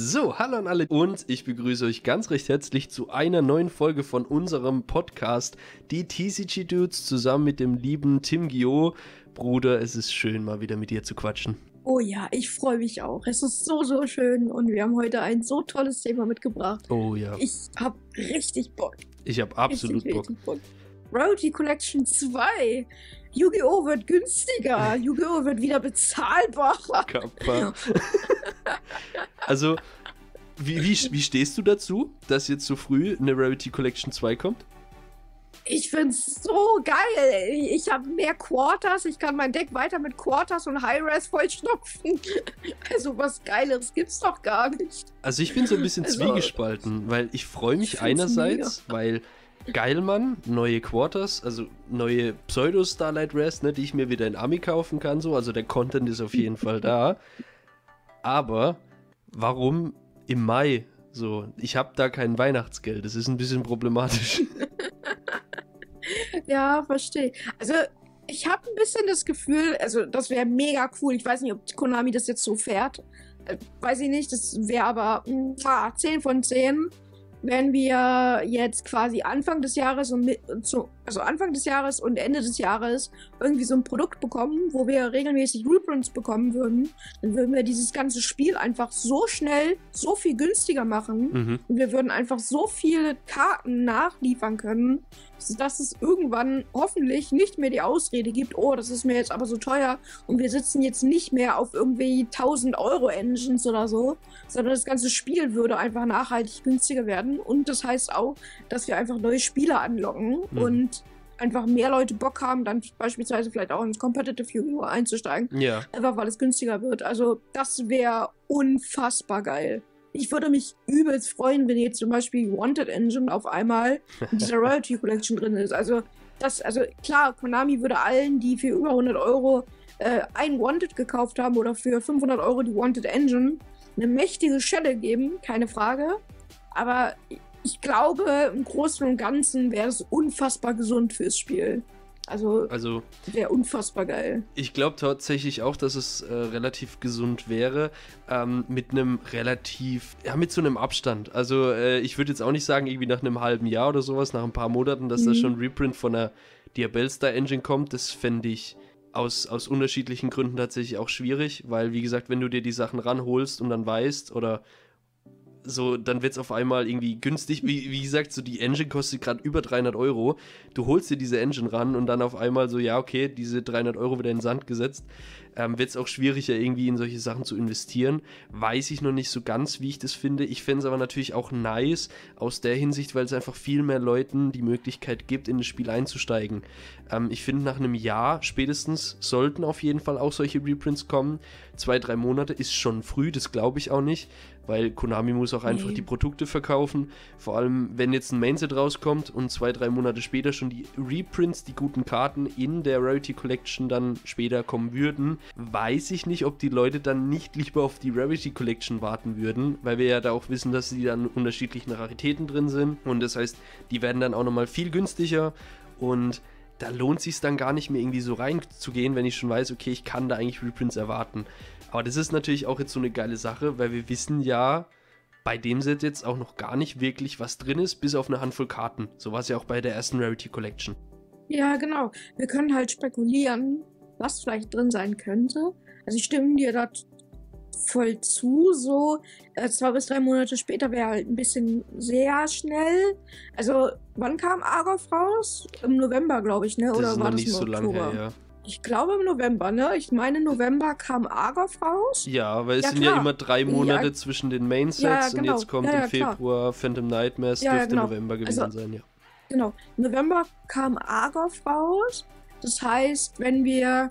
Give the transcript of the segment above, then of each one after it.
So, hallo an alle und ich begrüße euch ganz recht herzlich zu einer neuen Folge von unserem Podcast, die TCG Dudes, zusammen mit dem lieben Tim Gio. Bruder, es ist schön, mal wieder mit dir zu quatschen. Oh ja, ich freue mich auch. Es ist so, so schön und wir haben heute ein so tolles Thema mitgebracht. Oh ja. Ich habe richtig Bock. Ich habe absolut richtig, Bock. Richtig Bock. Rarity Collection 2. Yu-Gi-Oh! wird günstiger. Yu-Gi-Oh! wird wieder bezahlbarer. Kappa. also, wie, wie, wie stehst du dazu, dass jetzt so früh eine Rarity Collection 2 kommt? Ich find's so geil. Ich habe mehr Quarters. Ich kann mein Deck weiter mit Quarters und High-Res vollstopfen. Also was Geileres gibt's doch gar nicht. Also ich bin so ein bisschen Also, zwiegespalten, weil ich freue mich einerseits, weil geil, Mann, neue Quarters, also neue Pseudo-Starlight Rest, ne, die ich mir wieder in Ami kaufen kann, so, also der Content ist auf jeden Fall da. Aber warum im Mai? So, ich habe da kein Weihnachtsgeld. Das ist ein bisschen problematisch. Ja, verstehe. Also, ich habe ein bisschen das Gefühl, also das wäre mega cool. Ich weiß nicht, ob Konami das jetzt so fährt. Äh, weiß ich nicht, das wäre aber mwah, 10 von 10, wenn wir jetzt quasi Anfang des Jahres und mit, so, also Anfang des Jahres und Ende des Jahres irgendwie so ein Produkt bekommen, wo wir regelmäßig Reprints bekommen würden, dann würden wir dieses ganze Spiel einfach so schnell, so viel günstiger machen. mhm. Und wir würden einfach so viele Karten nachliefern können, dass es irgendwann hoffentlich nicht mehr die Ausrede gibt, oh, das ist mir jetzt aber so teuer und wir sitzen jetzt nicht mehr auf irgendwie 1000 Euro Engines oder so, sondern das ganze Spiel würde einfach nachhaltig günstiger werden. Und das heißt auch, dass wir einfach neue Spieler anlocken Mhm. und einfach mehr Leute Bock haben, dann beispielsweise vielleicht auch ins Competitive Yu-Gi-Oh! einzusteigen. Ja. Einfach weil es günstiger wird. Also, das wäre unfassbar geil. Ich würde mich übelst freuen, wenn jetzt zum Beispiel die Wanted Engine auf einmal in dieser Royalty Collection drin ist. Also, das, also klar, Konami würde allen, die für über 100 Euro äh, ein Wanted gekauft haben oder für 500 Euro die Wanted Engine, eine mächtige Schelle geben, keine Frage. Aber ich glaube, im Großen und Ganzen wäre es unfassbar gesund fürs Spiel. Also, Also wäre unfassbar geil. Ich glaube tatsächlich auch, dass es äh, relativ gesund wäre, ähm, mit einem relativ, ja, mit so einem Abstand. Also äh, ich würde jetzt auch nicht sagen, irgendwie nach einem halben Jahr oder sowas, nach ein paar Monaten, dass da Mhm. schon ein Reprint von der Diabellstar Engine kommt. Das fände ich aus, aus unterschiedlichen Gründen tatsächlich auch schwierig, weil wie gesagt, wenn du dir die Sachen ranholst und dann weißt oder so, dann wird es auf einmal irgendwie günstig. Wie, wie gesagt, so die Engine kostet gerade über 300 Euro. Du holst dir diese Engine ran und dann auf einmal so, ja, okay, diese 300 Euro wieder in den Sand gesetzt. Ähm, wird es auch schwieriger, irgendwie in solche Sachen zu investieren. Weiß ich noch nicht so ganz, wie ich das finde. Ich fände es aber natürlich auch nice aus der Hinsicht, weil es einfach viel mehr Leuten die Möglichkeit gibt, in das Spiel einzusteigen. Ähm, ich finde, nach einem Jahr spätestens sollten auf jeden Fall auch solche Reprints kommen. Zwei, drei Monate ist schon früh, das glaube ich auch nicht, weil Konami muss auch einfach Nee. die Produkte verkaufen. Vor allem, wenn jetzt ein Mainset rauskommt und zwei, drei Monate später schon die Reprints, die guten Karten in der Rarity Collection dann später kommen würden, weiß ich nicht, ob die Leute dann nicht lieber auf die Rarity Collection warten würden, weil wir ja da auch wissen, dass sie dann unterschiedlichen Raritäten drin sind und das heißt, die werden dann auch nochmal viel günstiger und da lohnt sich dann gar nicht mehr irgendwie so reinzugehen, wenn ich schon weiß, okay, ich kann da eigentlich Reprints erwarten. Aber das ist natürlich auch jetzt so eine geile Sache, weil wir wissen ja bei dem Set jetzt auch noch gar nicht wirklich, was drin ist, bis auf eine Handvoll Karten. So war es ja auch bei der ersten Rarity Collection. Ja, genau. Wir können halt spekulieren, was vielleicht drin sein könnte. Also ich stimme dir da voll zu. So äh, zwei bis drei Monate später wäre halt ein bisschen sehr schnell. Also wann kam Argov raus? Im November, glaube ich, ne? Das Oder ist war noch das nicht im so lange her, ja. Ich glaube im November, ne? Ich meine, November kam Argov raus. Ja, weil es Ja, sind ja klar. immer drei Monate Ja. zwischen den Main-Sets Ja, ja, und genau. jetzt kommt Ja, ja, im klar. Februar Phantom Nightmares, Ja, ja, dürfte genau. November gewesen Also- sein, ja. Genau. Im November kam Argov raus. Das heißt, wenn wir.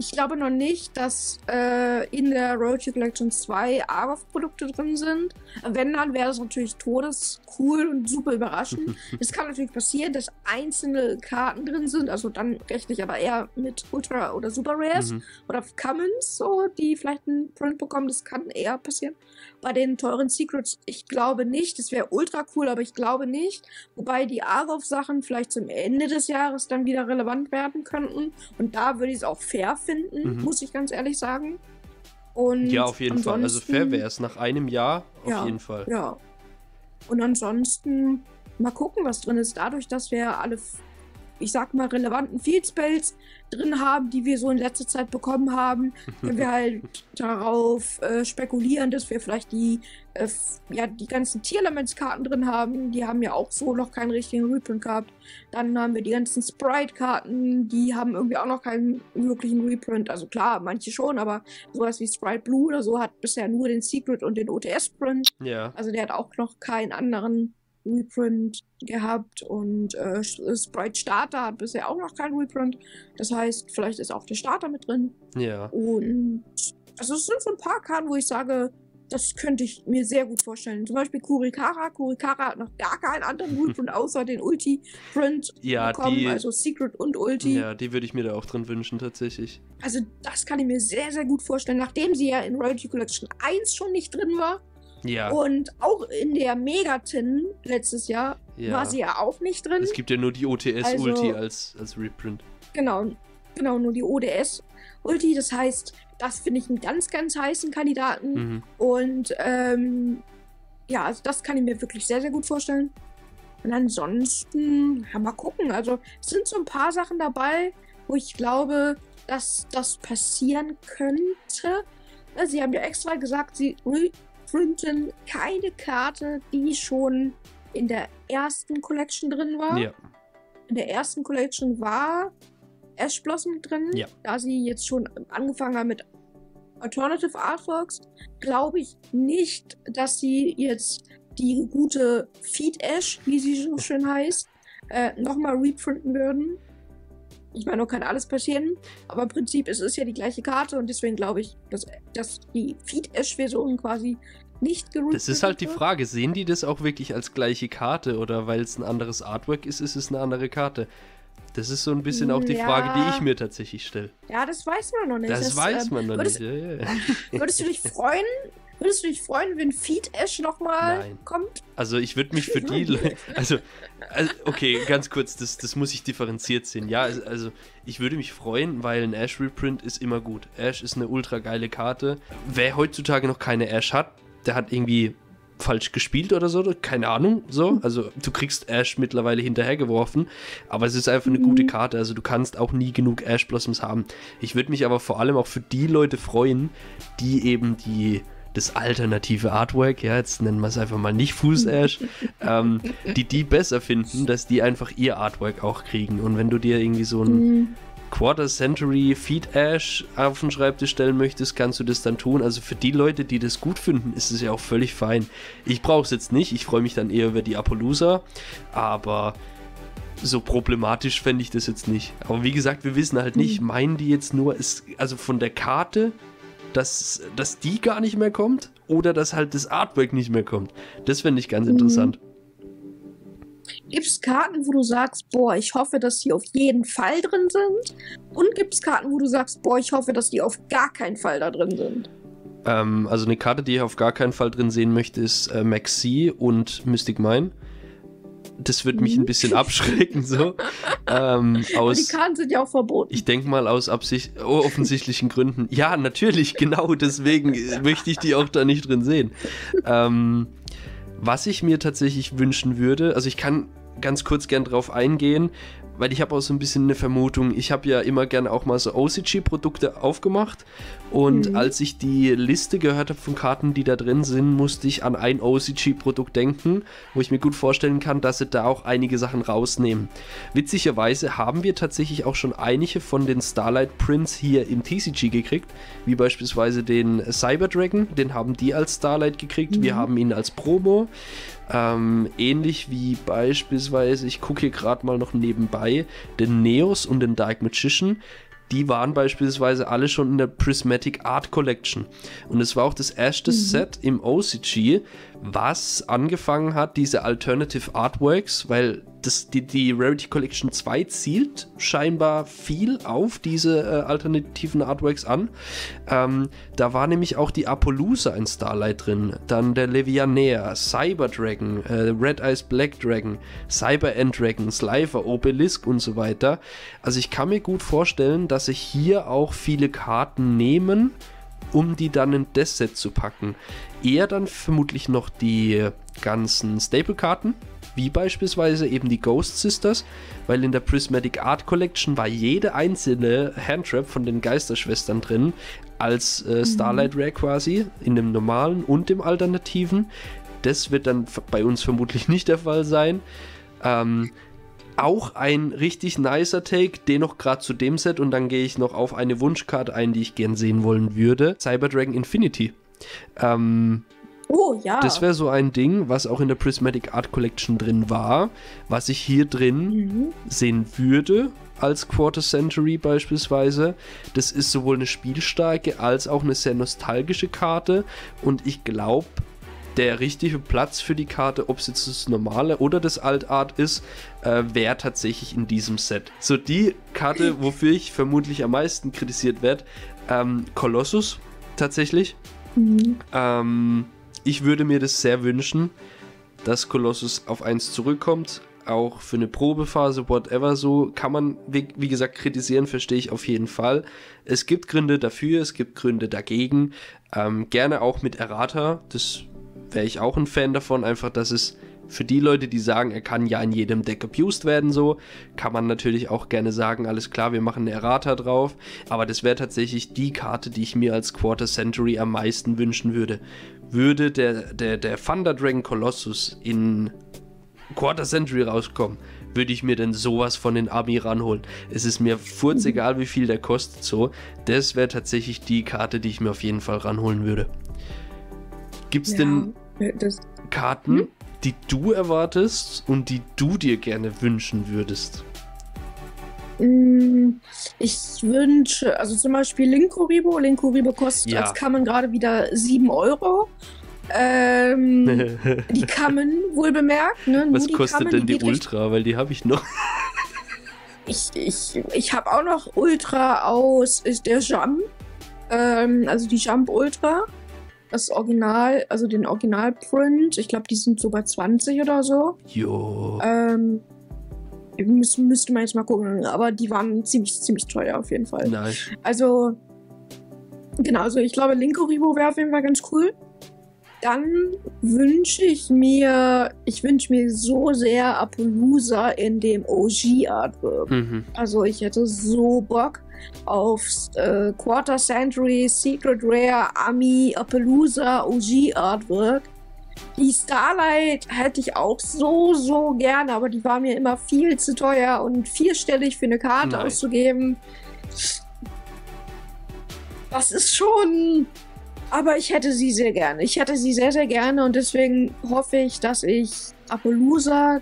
Ich glaube noch nicht, dass äh, in der Road Collection 2 Argov-Produkte drin sind. Wenn, dann wäre das natürlich todescool und super überraschend. es kann natürlich passieren, dass einzelne Karten drin sind. Also dann rechne ich aber eher mit Ultra- oder Super Rares Mhm. oder Commons, so, die vielleicht einen Print bekommen. Das kann eher passieren. Bei den teuren Secrets, ich glaube nicht. Das wäre ultra cool, aber ich glaube nicht. Wobei die Argov-Sachen vielleicht zum Ende des Jahres dann wieder relevant werden könnten. Und da würde ich es auch fair finden, Mhm. muss ich ganz ehrlich sagen. Und Ja, auf jeden Fall. Also fair wäre es. Nach einem Jahr auf Ja, jeden Fall. Ja. Und ansonsten mal gucken, was drin ist. Dadurch, dass wir alle, ich sag mal, relevanten Field Spells drin haben, die wir so in letzter Zeit bekommen haben, können wir halt darauf äh, spekulieren, dass wir vielleicht die, äh, ja, die ganzen Tierlaments-Karten drin haben. Die haben ja auch so noch keinen richtigen Reprint gehabt. Dann haben wir die ganzen Sprite-Karten, die haben irgendwie auch noch keinen wirklichen Reprint. Also klar, manche schon, aber sowas wie Sprite Blue oder so hat bisher nur den Secret und den OTS-Print. Ja. Also der hat auch noch keinen anderen Reprint gehabt und äh, Sprite Starter hat bisher auch noch keinen Reprint. Das heißt, vielleicht ist auch der Starter mit drin. Ja. Und also es sind so ein paar Karten, wo ich sage, das könnte ich mir sehr gut vorstellen. Zum Beispiel Kurikara. Kurikara hat noch gar keinen anderen Reprint außer den Ulti-Print Ja, bekommen, die- also Secret und Ulti. Ja, die würde ich mir da auch drin wünschen, tatsächlich. Also das kann ich mir sehr, sehr gut vorstellen, nachdem sie ja in Royalty Collection 1 schon nicht drin war. Ja. Und auch in der Megatin letztes Jahr ja. war sie ja auch nicht drin. Es gibt ja nur die OTS-Ulti Also- als, als Reprint. Genau, genau, nur die ODS-Ulti. Das heißt, das finde ich einen ganz, ganz heißen Kandidaten. Mhm. Und ähm, ja, also das kann ich mir wirklich sehr, sehr gut vorstellen. Und ansonsten, ja, mal gucken. Also es sind so ein paar Sachen dabei, wo ich glaube, dass das passieren könnte. Sie haben ja extra gesagt, sie reprinten keine Karte, die schon in der ersten Collection drin war. Ja. In der ersten Collection war Ash Blossom drin. Ja. Da sie jetzt schon angefangen haben mit Alternative Artworks, glaube ich nicht, dass sie jetzt die gute Feed Ash, wie sie so schön heißt, äh, nochmal reprinten würden. Ich meine, noch kann alles passieren, aber im Prinzip ist es ja die gleiche Karte und deswegen glaube ich, dass, dass die Feed Ash-Version quasi nicht gereprintet Das ist halt die. Frage, sehen die das auch wirklich als gleiche Karte oder weil es ein anderes Artwork ist, ist es eine andere Karte? Das ist so ein bisschen auch die Ja. Frage, die ich mir tatsächlich stelle. Ja, das weiß man noch nicht. Das, weiß ähm, man noch würdest, nicht. Ja, ja. Würdest du dich freuen? Würdest du dich freuen, wenn Feed Ash nochmal kommt? Also ich würde mich für die Leute, also, also okay, ganz kurz, das, das muss ich differenziert sehen. Ja, also- also ich würde mich freuen, weil ein Ash Reprint ist immer gut. Ash ist eine ultra geile Karte. Wer heutzutage noch keine Ash hat, der hat irgendwie falsch gespielt oder so, keine Ahnung, so. Also du kriegst Ash mittlerweile hinterhergeworfen, aber es ist einfach eine gute Karte, also du kannst auch nie genug Ash Blossoms haben. Ich würde mich aber vor allem auch für die Leute freuen, die eben die das alternative Artwork, ja, jetzt nennen wir es einfach mal nicht Fuß-Ash, ähm, die die besser finden, dass die einfach ihr Artwork auch kriegen. Und wenn du dir irgendwie so ein Mhm. Quarter Century Feed Ash auf den Schreibtisch stellen möchtest, kannst du das dann tun. Also für die Leute, die das gut finden, ist es ja auch völlig fein. Ich brauche es jetzt nicht, ich freue mich dann eher über die Appaloosa, aber so problematisch fände ich das jetzt nicht. Aber wie gesagt, wir wissen halt nicht, meinen die jetzt nur, ist, also von der Karte, dass, dass die gar nicht mehr kommt oder dass halt das Artwork nicht mehr kommt. Das fände ich ganz Mhm. interessant. Gibt es Karten, wo du sagst, boah, ich hoffe, dass die auf jeden Fall drin sind? Und gibt es Karten, wo du sagst, boah, ich hoffe, dass die auf gar keinen Fall da drin sind? Ähm, also eine Karte, die ich auf gar keinen Fall drin sehen möchte, ist äh, Maxi und Mystic Mine. Das wird mich Mhm. ein bisschen abschrecken, so. ähm, aus, Karten sind ja auch verboten. ich denke mal aus Absicht, oh, offensichtlichen Gründen. Ja, natürlich, genau deswegen möchte ich die auch da nicht drin sehen. Ähm, was ich mir tatsächlich wünschen würde, also ich kann ganz kurz gern drauf eingehen, weil ich habe auch so ein bisschen eine Vermutung, ich habe ja immer gern auch mal so OCG-Produkte aufgemacht und Mhm. als ich die Liste gehört habe von Karten, die da drin sind, musste ich an ein OCG-Produkt denken, wo ich mir gut vorstellen kann, dass sie da auch einige Sachen rausnehmen. Witzigerweise haben wir tatsächlich auch schon einige von den Starlight Prints hier im TCG gekriegt, wie beispielsweise den Cyber Dragon, den haben die als Starlight gekriegt, wir Mhm. haben ihn als Promo. Ähm, ähnlich wie beispielsweise, ich gucke hier gerade mal noch nebenbei, den Neos und den Dark Magician. Die waren beispielsweise alle schon in der Prismatic Art Collection. Und es war auch das erste Set im OCG, was angefangen hat, diese Alternative Artworks, weil das, die, die Rarity Collection 2 zielt scheinbar viel auf diese äh, alternativen Artworks an. Ähm, da war nämlich auch die Appaloosa in Starlight drin, dann der Levianair, Cyber Dragon, äh, Red Eyes Black Dragon, Cyber End Dragon, Slifer, Obelisk und so weiter. Also ich kann mir gut vorstellen, dass sich hier auch viele Karten nehmen, um die dann in das Set zu packen. Eher dann vermutlich noch die ganzen Staple-Karten, wie beispielsweise eben die Ghost Sisters, weil in der Prismatic Art Collection war jede einzelne Handtrap von den Geisterschwestern drin, als äh, Starlight Rare quasi, in dem normalen und dem alternativen. Das wird dann bei uns vermutlich nicht der Fall sein. Ähm, auch ein richtig nicer Take, den noch gerade zu dem Set und dann gehe ich noch auf eine Wunschkarte ein, die ich gern sehen wollen würde. Cyber Dragon Infinity. Ähm, Oh ja. das wäre so ein Ding, was auch in der Prismatic Art Collection drin war, was ich hier drin Mhm. sehen würde als Quarter Century beispielsweise. Das ist sowohl eine spielstarke als auch eine sehr nostalgische Karte und ich glaube, der richtige Platz für die Karte, ob es jetzt das normale oder das Altart ist, äh, wäre tatsächlich in diesem Set. So die Karte, wofür ich vermutlich am meisten kritisiert werde, ähm, Colossus tatsächlich. Mhm. Ähm, ich würde mir das sehr wünschen, dass Colossus auf 1 zurückkommt. Auch für eine Probephase, whatever, so kann man, wie, wie gesagt, kritisieren, verstehe ich auf jeden Fall. Es gibt Gründe dafür, es gibt Gründe dagegen. Ähm, gerne auch mit Errata, das wäre ich auch ein Fan davon, einfach, dass es für die Leute, die sagen, er kann ja in jedem Deck abused werden, so, kann man natürlich auch gerne sagen, alles klar, wir machen eine Errata drauf. Aber das wäre tatsächlich die Karte, die ich mir als Quarter Century am meisten wünschen würde. Würde der, der, der Thunder Dragon Colossus in Quarter Century rauskommen, würde ich mir denn sowas von den Army ranholen. Es ist mir furzegal, wie viel der kostet, so. Das wäre tatsächlich die Karte, die ich mir auf jeden Fall ranholen würde. Gibt's denn Ja, das, Karten, Hm? die du erwartest und die du dir gerne wünschen würdest? Mm, Ich wünsche, also zum Beispiel Linkuribo. Linkuribo kostet Ja. als Kamen gerade wieder 7 Euro. Ähm, die Kamen, wohl bemerkt. Ne? Was die kostet Kamen, denn die recht- Ultra? Weil die habe ich noch. Ich, ich, ich habe auch noch Ultra aus ist der Jump. Ähm, also die Jump Ultra. Das Original, also den Originalprint. Ich glaube, die sind so bei 20 oder so. Jo. Ähm, müsste, müsste man jetzt mal gucken. Aber die waren ziemlich, ziemlich teuer auf jeden Fall. Nein. Also, genau, also ich glaube, Linkuribo wäre auf jeden Fall ganz cool. Dann wünsche ich mir, ich wünsche mir so sehr Appaloosa in dem OG-Artwork. Mhm. Also ich hätte so Bock auf äh, Quarter Century, Secret Rare, Ami, Appaloosa, OG Artwork. Die Starlight hätte ich auch so, so gerne, aber die war mir immer viel zu teuer und vierstellig für eine Karte Nein. auszugeben. Das ist schon. Aber ich hätte sie sehr gerne. Ich hätte sie sehr, sehr gerne und deswegen hoffe ich, dass ich Appaloosa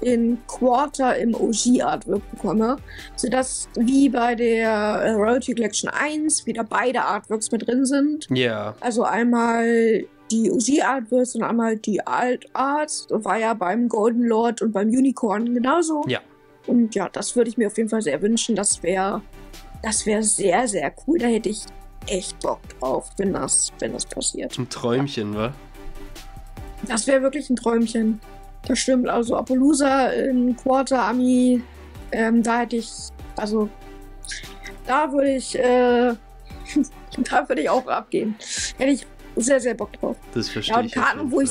in Quarter im OG-Artwork bekomme, sodass wie bei der äh, Royalty Collection 1 wieder beide Artworks mit drin sind. Ja. Also einmal die OG-Artworks und einmal die Alt-Arts. War ja beim Golden Lord und beim Unicorn genauso. Ja. Und ja, das würde ich mir auf jeden Fall sehr wünschen. Das wäre das wäre sehr, sehr cool. Da hätte ich echt Bock drauf, wenn das, wenn das passiert. Ein Träumchen, wa? Das wäre wirklich ein Träumchen. Das stimmt. Also Appaloosa in Quarter Ami, ähm, da hätte ich, also da würde ich, äh, da würde ich auch abgehen. Hätte ich sehr, sehr Bock drauf. Das verstehe Ja, und ich. Karten, jeden wo ich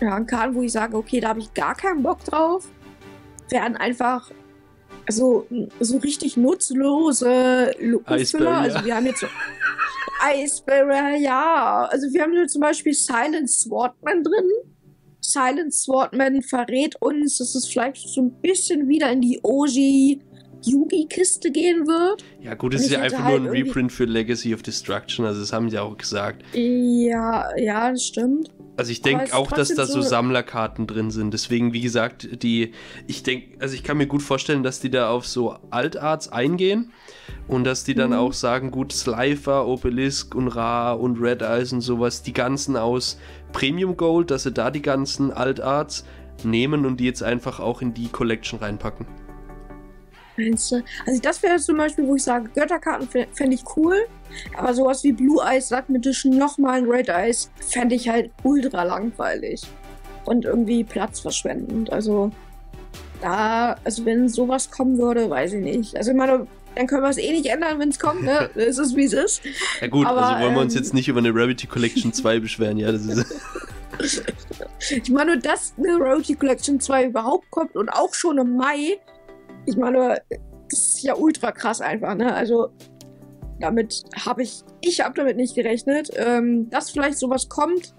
ja, und Karten, wo ich sage, okay, da habe ich gar keinen Bock drauf, wären einfach so, so richtig nutzlose ja. Also wir haben jetzt so Iceberry, ja. Also wir haben hier zum Beispiel Silent Swordman drin. Silent Swordman verrät uns, dass es vielleicht so ein bisschen wieder in die OG Yugi-Kiste gehen wird. Ja, gut, es ist ja einfach halt nur ein Reprint für Legacy of Destruction, also das haben sie auch gesagt. Ja, ja, das stimmt. Also ich denke auch, dass da so so- Sammlerkarten drin sind. Deswegen, wie gesagt, die, ich denke, also ich kann mir gut vorstellen, dass die da auf so Altarts eingehen und dass die dann Mhm. auch sagen, gut, Slifer, Obelisk und Ra und Red Eyes und sowas, die ganzen aus Premium Gold, dass sie da die ganzen Altarts nehmen und die jetzt einfach auch in die Collection reinpacken. Meinst du? Also das wäre zum Beispiel, wo ich sage, Götterkarten fä- fände ich cool. Aber sowas wie Blue Eyes, Sack Edition, nochmal ein Red Eyes, fände ich halt ultra langweilig. Und irgendwie platzverschwendend. Also da, also wenn sowas kommen würde, weiß ich nicht. Also ich meine, dann können wir es eh nicht ändern, wenn es kommt. Ne? Es ist, wie es ist. Ja gut, Aber, also wollen wir uns ähm, jetzt nicht über eine Rarity Collection 2 beschweren, ja, das ist... Ich meine, nur, dass eine Rarity Collection 2 überhaupt kommt und auch schon im Mai, ich meine, das ist ja ultra krass einfach, ne? Also, damit habe ich, ich habe damit nicht gerechnet. Ähm, dass vielleicht sowas kommt,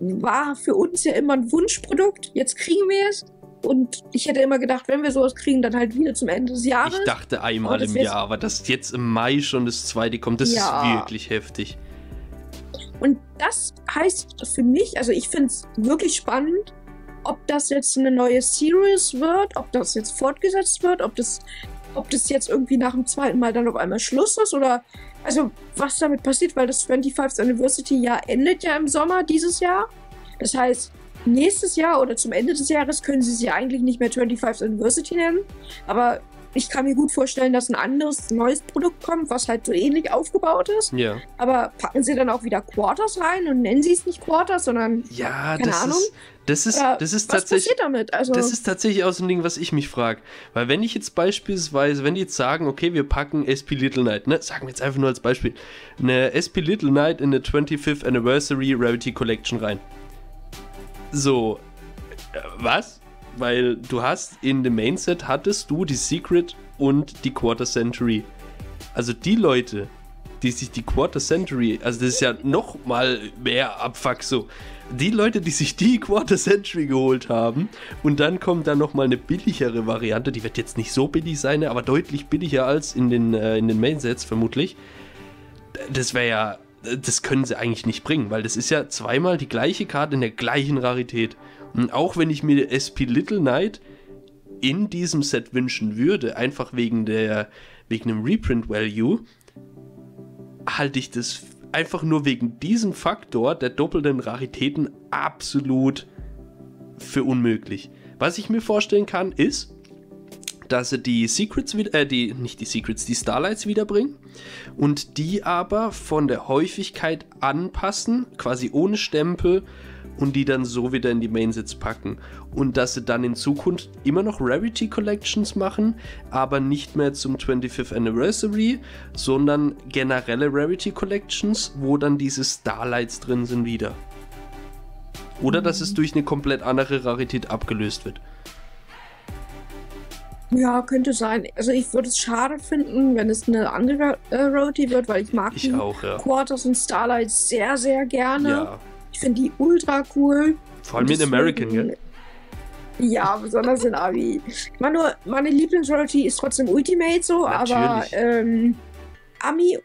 war für uns ja immer ein Wunschprodukt. Jetzt kriegen wir es. Und ich hätte immer gedacht, wenn wir sowas kriegen, dann halt wieder zum Ende des Jahres. Ich dachte einmal im Jahr, aber dass jetzt im Mai schon das zweite kommt, das Ja. ist wirklich heftig. Und das heißt für mich, also ich finde es wirklich spannend, ob das jetzt eine neue Series wird, ob das jetzt fortgesetzt wird, ob das, ob das jetzt irgendwie nach dem zweiten Mal dann auf einmal Schluss ist oder also was damit passiert, weil das 25th Anniversary Jahr endet ja im Sommer dieses Jahr. Das heißt, nächstes Jahr oder zum Ende des Jahres können sie ja eigentlich nicht mehr 25th Anniversary nennen, aber ich kann mir gut vorstellen, dass ein anderes neues Produkt kommt, was halt so ähnlich aufgebaut ist. Ja. Aber packen sie dann auch wieder Quarters rein und nennen sie es nicht Quarters, sondern Ja, Keine das Ahnung. ist, das ist, Ja, das ist was tatsächlich, passiert damit? Also, das ist tatsächlich auch so ein Ding, was ich mich frage. Weil wenn ich jetzt beispielsweise, wenn die jetzt sagen, okay, wir packen SP Little Night, ne, sagen wir jetzt einfach nur als Beispiel, eine SP Little Night in eine 25th Anniversary Rarity Collection rein. So, äh, was? Weil du hast in dem Main Set hattest du die Secret und die Quarter Century. Also die Leute, die sich die Quarter Century, also das ist ja noch mal mehr Abfuck so. Die Leute, die sich die Quarter Century geholt haben und dann kommt da noch mal eine billigere Variante, die wird jetzt nicht so billig sein, aber deutlich billiger als in den, äh, in den Main-Sets vermutlich. Das wäre ja, das können sie eigentlich nicht bringen, weil das ist ja zweimal die gleiche Karte in der gleichen Rarität. Und auch wenn ich mir SP Little Knight in diesem Set wünschen würde, einfach wegen der wegen dem Reprint Value, halte ich das einfach nur wegen diesem Faktor der doppelten Raritäten absolut für unmöglich. Was ich mir vorstellen kann, ist, dass sie die Secrets wieder, äh, die, nicht die Secrets, die Starlights wiederbringen und die aber von der Häufigkeit anpassen, quasi ohne Stempel und die dann so wieder in die Mainsets packen. Und dass sie dann in Zukunft immer noch Rarity Collections machen, aber nicht mehr zum 25th Anniversary, sondern generelle Rarity Collections, wo dann diese Starlights drin sind wieder. Oder dass es durch eine komplett andere Rarität abgelöst wird. Ja, könnte sein. Also ich würde es schade finden, wenn es eine andere äh, Rarity wird, weil ich mag Ich die auch, ja. Quarters und Starlights sehr, sehr gerne. Ja, Ich finde die ultra cool. vor allem in American, gell? Ja, besonders in Abi. Ich meine nur, meine Lieblingsrarity ist trotzdem Ultimate so, aber Natürlich. ähm, Ami,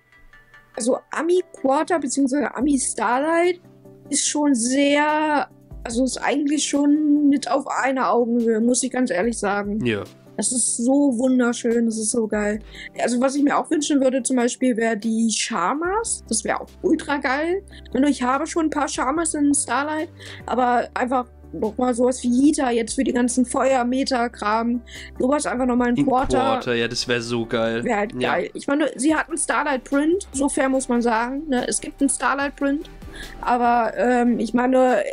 also Ami Quarter bzw. Ami Starlight ist schon sehr, also ist eigentlich schon mit auf einer Augenhöhe, muss ich ganz ehrlich sagen. Ja. Das ist so wunderschön, das ist so geil. Also was ich mir auch wünschen würde zum Beispiel wäre die Charmers. Das wäre auch ultra geil. Und ich habe schon ein paar Charmers in Starlight, aber einfach nochmal sowas wie Jita jetzt für die ganzen Feuermeter-Kram. Sowas einfach nochmal ein In Quarter. Quarter, ja, das wäre so geil. Wäre halt Ja. geil. Ich meine, sie hat einen Starlight Print, so fair muss man sagen. Ne? Es gibt einen Starlight Print, aber ähm, ich meine,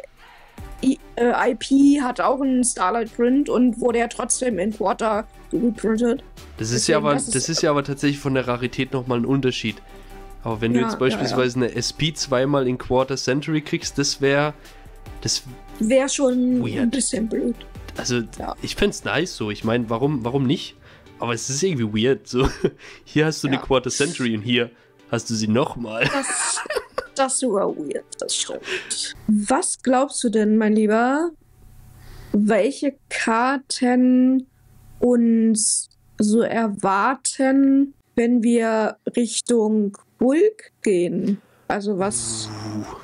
IP hat auch einen Starlight Print und wurde ja trotzdem in Quarter reprintet. Das ist Deswegen, ja aber, das das ist- ist, ja aber tatsächlich von der Rarität nochmal ein Unterschied. Aber wenn du Ja, jetzt ja, beispielsweise eine SP zweimal in Quarter Century kriegst, das wäre. Das, Wäre schon Weird. ein bisschen blöd. also, Ja. ich find's nice so. Ich meine, warum, warum nicht? Aber es ist irgendwie weird. So, hier hast du eine Ja. Quarter Century und hier hast du sie nochmal. Das, das sogar weird, das stimmt. Was glaubst du denn, mein Lieber, welche Karten uns so erwarten, wenn wir Richtung Bulk gehen? Also was,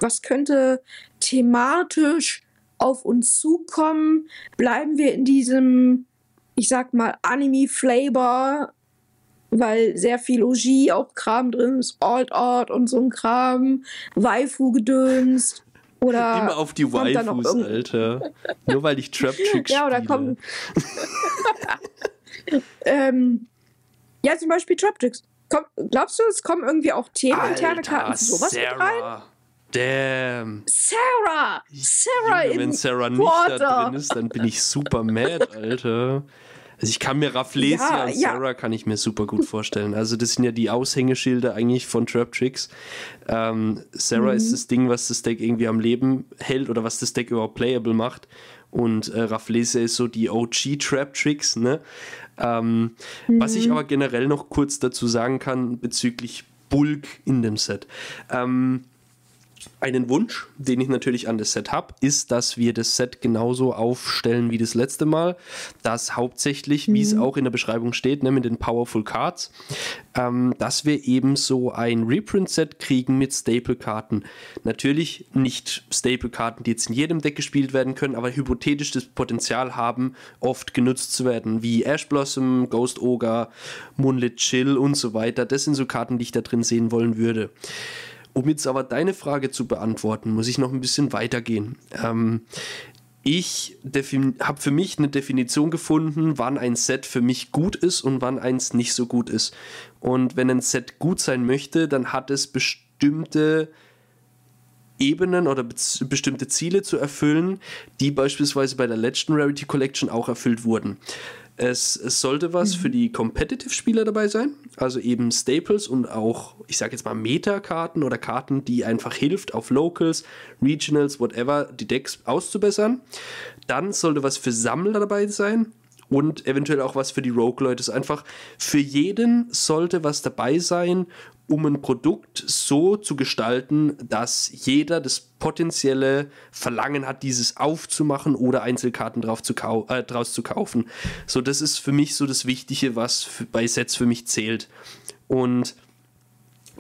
was könnte thematisch auf uns zukommen? Bleiben wir in diesem, ich sag mal, Anime-Flavor, weil sehr viel OG auch Kram drin ist, Alt Art und so ein Kram, Waifu-Gedöns. Oder Immer auf die kommt da Waifus, Alter. Nur weil ich Trap Chicks Ja, oder kommen. ähm, ja, zum Beispiel Traptrix. Komm, glaubst du, es kommen irgendwie auch themeninterne Karten zu sowas mit rein? Sarah. Damn. Sarah! Sarah Junge, wenn in Sarah nicht da Quarter. drin ist, dann bin ich super mad, Alter. Also ich kann mir Rafflesia ja, und Sarah ja. kann ich mir super gut vorstellen. Also das sind ja die Aushängeschilder eigentlich von Trap Tricks. Ähm, Sarah mhm. ist das Ding, was das Deck irgendwie am Leben hält oder was das Deck überhaupt playable macht. Und äh, Rafflesia ist so die OG Trap Tricks, ne? Ähm, mhm. Was ich mhm. aber generell noch kurz dazu sagen kann bezüglich Bulk in dem Set. Ähm, einen Wunsch, den ich natürlich an das Set habe, ist, dass wir das Set genauso aufstellen wie das letzte Mal. Das hauptsächlich, mhm. wie es mhm. auch in der Beschreibung steht, ne, mit den Powerful Cards, ähm, dass wir eben so ein Reprint-Set kriegen mit Staple-Karten. Natürlich nicht Staple-Karten, die jetzt in jedem Deck gespielt werden können, aber hypothetisch das Potenzial haben, oft genutzt zu werden, wie Ash Blossom, Ghost Ogre, Moonlit Chill und so weiter. Das sind so Karten, die ich da drin sehen wollen würde. Um jetzt aber deine Frage zu beantworten, muss ich noch ein bisschen weitergehen. Ähm, ich habe für mich eine Definition gefunden, wann ein Set für mich gut ist und wann eins nicht so gut ist. Und wenn ein Set gut sein möchte, dann hat es bestimmte Ebenen oder be bestimmte Ziele zu erfüllen, die beispielsweise bei der Legend Rarity Collection auch erfüllt wurden. Es, es sollte was mhm. für die Competitive-Spieler dabei sein, also eben Staples und auch, ich sage jetzt mal, Meta-Karten oder Karten, die einfach hilft, auf Locals, Regionals, whatever, die Decks auszubessern. Dann sollte was für Sammler dabei sein, und eventuell auch was für die Rogue-Leute. Einfach für jeden sollte was dabei sein, um ein Produkt so zu gestalten, dass jeder das potenzielle Verlangen hat, dieses aufzumachen oder Einzelkarten drauf zu äh, draus zu kaufen. So, das ist für mich so das Wichtige, was bei Sets für mich zählt. Und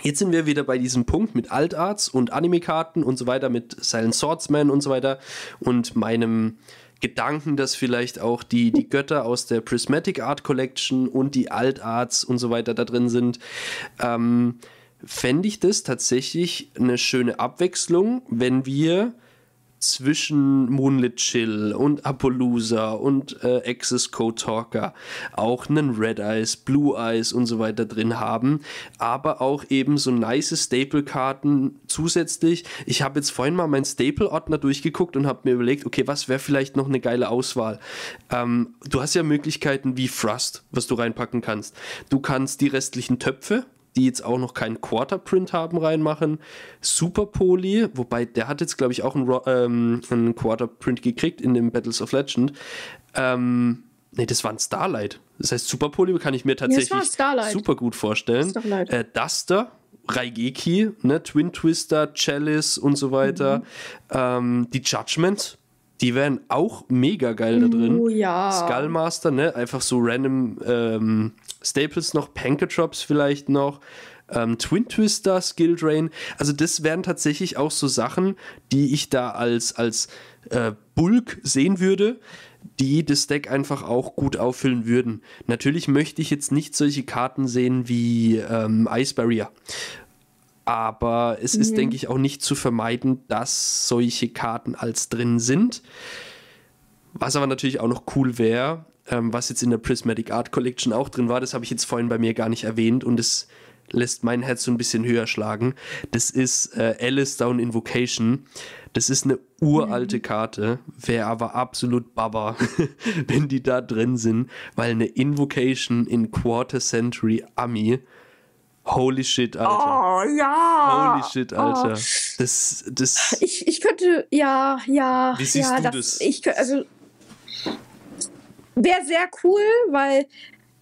Jetzt sind wir wieder bei diesem Punkt mit Altarts und Anime-Karten und so weiter, mit Silent Swordsman und so weiter und meinem Gedanken, dass vielleicht auch die, die Götter aus der Prismatic Art Collection und die Altarts und so weiter da drin sind, ähm, fände ich das tatsächlich eine schöne Abwechslung, wenn wir zwischen Moonlit Chill und Appaloosa und äh, Access Code Talker auch einen Red Eyes, Blue Eyes und so weiter drin haben, aber auch eben so nice Staple-Karten zusätzlich. Ich habe jetzt vorhin mal meinen Staple-Ordner durchgeguckt und habe mir überlegt, okay, was wäre vielleicht noch eine geile Auswahl? Ähm, du hast ja Möglichkeiten wie Thrust, was du reinpacken kannst. Du kannst die restlichen Töpfe, die jetzt auch noch keinen Quarterprint haben, reinmachen. Super Poly, wobei der hat jetzt, glaube ich, auch einen, ähm, einen Quarterprint gekriegt in dem Battles of Legend. Ähm, ne, das war ein Starlight. Das heißt, Super Poly kann ich mir tatsächlich super gut vorstellen. Äh, Duster, Raigeki, ne, Twin Twister, Chalice und so weiter. Mhm. Ähm, die Judgment, die wären auch mega geil da drin. Oh ja. Skullmaster, ne? Einfach so random ähm, Staples noch, Pankatrops vielleicht noch. Ähm, Twin Twister, Skill Drain. Also das wären tatsächlich auch so Sachen, die ich da als, als äh, Bulk sehen würde, die das Deck einfach auch gut auffüllen würden. Natürlich möchte ich jetzt nicht solche Karten sehen wie ähm, Ice Barrier. Aber es mhm. ist, denke ich, auch nicht zu vermeiden, dass solche Karten als drin sind. Was aber natürlich auch noch cool wäre, ähm, was jetzt in der Prismatic Art Collection auch drin war, das habe ich jetzt vorhin bei mir gar nicht erwähnt und es lässt mein Herz so ein bisschen höher schlagen. Das ist äh, Alice Down Invocation. Das ist eine uralte mhm. Karte, wäre aber absolut Baba, wenn die da drin sind, weil eine Invocation in Quarter Century Ami. Holy shit, Alter. Oh, ja. Holy shit, Alter. Oh. Das, das. Ich, ich könnte, ja, ja. Wie siehst ja, du das? das? Ich, also, wäre sehr cool, weil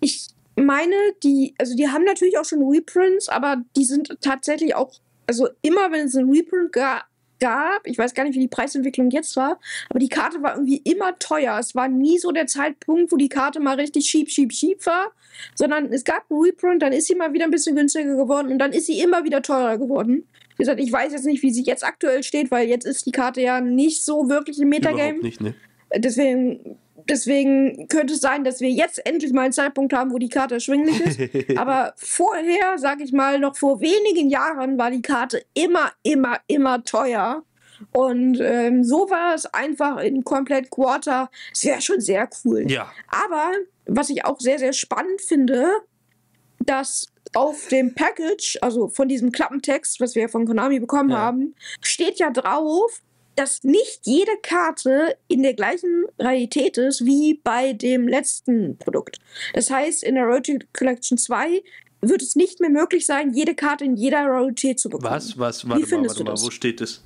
ich meine, die, also die haben natürlich auch schon Reprints, aber die sind tatsächlich auch, also immer wenn es einen Reprint ga, gab, ich weiß gar nicht, wie die Preisentwicklung jetzt war, aber die Karte war irgendwie immer teuer. Es war nie so der Zeitpunkt, wo die Karte mal richtig schieb, schieb, schieb war, sondern es gab einen Reprint, dann ist sie mal wieder ein bisschen günstiger geworden und dann ist sie immer wieder teurer geworden. Wie gesagt, ich weiß jetzt nicht, wie sie jetzt aktuell steht, weil jetzt ist die Karte ja nicht so wirklich im Metagame. Überhaupt nicht, ne? Deswegen Deswegen könnte es sein, dass wir jetzt endlich mal einen Zeitpunkt haben, wo die Karte erschwinglich ist. Aber vorher, sage ich mal, noch vor wenigen Jahren war die Karte immer, immer, immer teuer. Und ähm, so war es einfach in komplett Quarter. Es wäre schon sehr cool. Ja. Aber was ich auch sehr, sehr spannend finde, dass auf dem Package, also von diesem Klappentext, was wir von Konami bekommen ja. haben, steht ja drauf, dass nicht jede Karte in der gleichen Rarität ist wie bei dem letzten Produkt. Das heißt, in der Rarity Collection 2 wird es nicht mehr möglich sein, jede Karte in jeder Rarität zu bekommen. Was, was, warte Wie mal, findest warte du mal, das? wo steht es?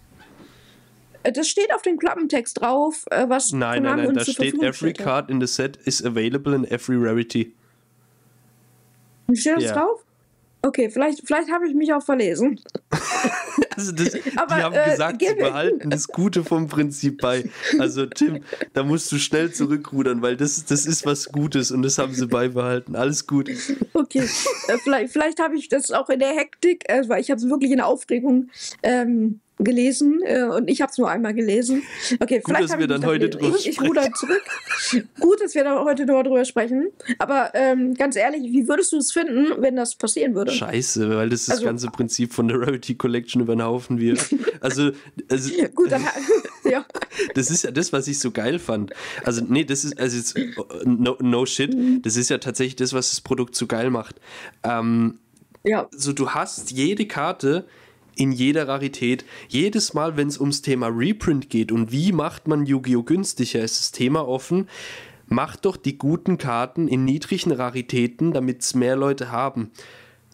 Äh, Das steht auf dem Klappentext drauf, äh, was Nein, Konami nein, nein, da steht, Verfügung every hat. card in the set is available in every rarity. Steht das Ja. drauf? Okay, vielleicht, vielleicht habe ich mich auch verlesen. Also das, Aber, die haben äh, gesagt, sie behalten das Gute vom Prinzip bei. Also Tim, da musst du schnell zurückrudern, weil das, das ist was Gutes und das haben sie beibehalten. Alles gut. Okay, äh, vielleicht, vielleicht habe ich das auch in der Hektik, äh, weil ich habe es wirklich in der Aufregung ähm, gelesen äh, und ich habe es nur einmal gelesen. Okay, vielleicht dass wir ich dann heute da- drüber ich, ich ruder zurück. Gut, dass wir da heute drüber sprechen. Aber ähm, ganz ehrlich, wie würdest du es finden, wenn das passieren würde? Scheiße, weil das das Also- ganze Prinzip von der Rarity Collection über den Haufen wirft. Also, also Gut, dann ja. das ist ja das, was ich so geil fand. Also, nee, das ist, also jetzt, no, no shit, Mhm. das ist ja tatsächlich das, was das Produkt so geil macht. Ähm, ja. so du hast jede Karte in jeder Rarität. Jedes Mal, wenn es ums Thema Reprint geht und wie macht man Yu-Gi-Oh! günstiger, ist das Thema offen. Macht doch die guten Karten in niedrigen Raritäten, damit es mehr Leute haben.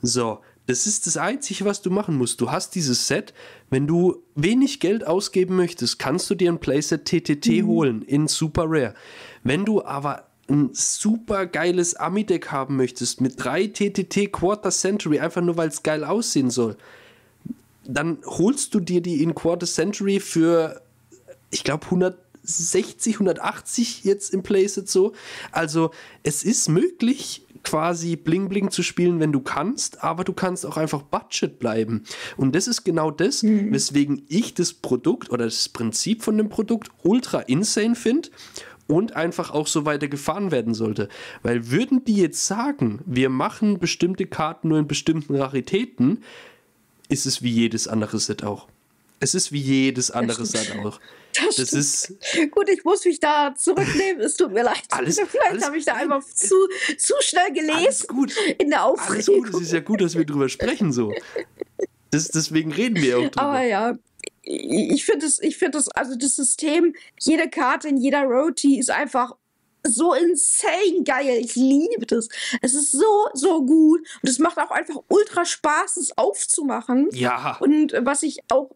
So, das ist das Einzige, was du machen musst. Du hast dieses Set. Wenn du wenig Geld ausgeben möchtest, kannst du dir ein Playset TTT holen in Super Rare. Wenn du aber ein super geiles Ami-Deck haben möchtest mit drei TTT Quarter Century, einfach nur weil es geil aussehen soll, dann holst du dir die in Quarter Century für, ich glaube, 160, 180 jetzt im Playset so. Also es ist möglich, quasi Bling Bling zu spielen, wenn du kannst, aber du kannst auch einfach Budget bleiben. Und das ist genau das, weswegen ich das Produkt oder das Prinzip von dem Produkt ultra insane finde und einfach auch so weiter gefahren werden sollte. Weil würden die jetzt sagen, wir machen bestimmte Karten nur in bestimmten Raritäten, ist es wie jedes andere Set auch. Es ist wie jedes andere. Set auch. Das, Das ist, Gut, ich muss mich da zurücknehmen. Es tut mir leid. Alles- Vielleicht alles- habe ich da einfach zu, zu schnell alles gelesen gut. in der Alles Aufregung. gut. Es ist ja gut, dass wir drüber sprechen so. Das, deswegen reden wir auch drüber. Aber ja, ich finde es, ich finde es, also das System, jede Karte in jeder Roti ist einfach so insane geil. Ich liebe das. Es ist so, so gut. Und es macht auch einfach ultra Spaß, es aufzumachen. ja, Und was ich auch,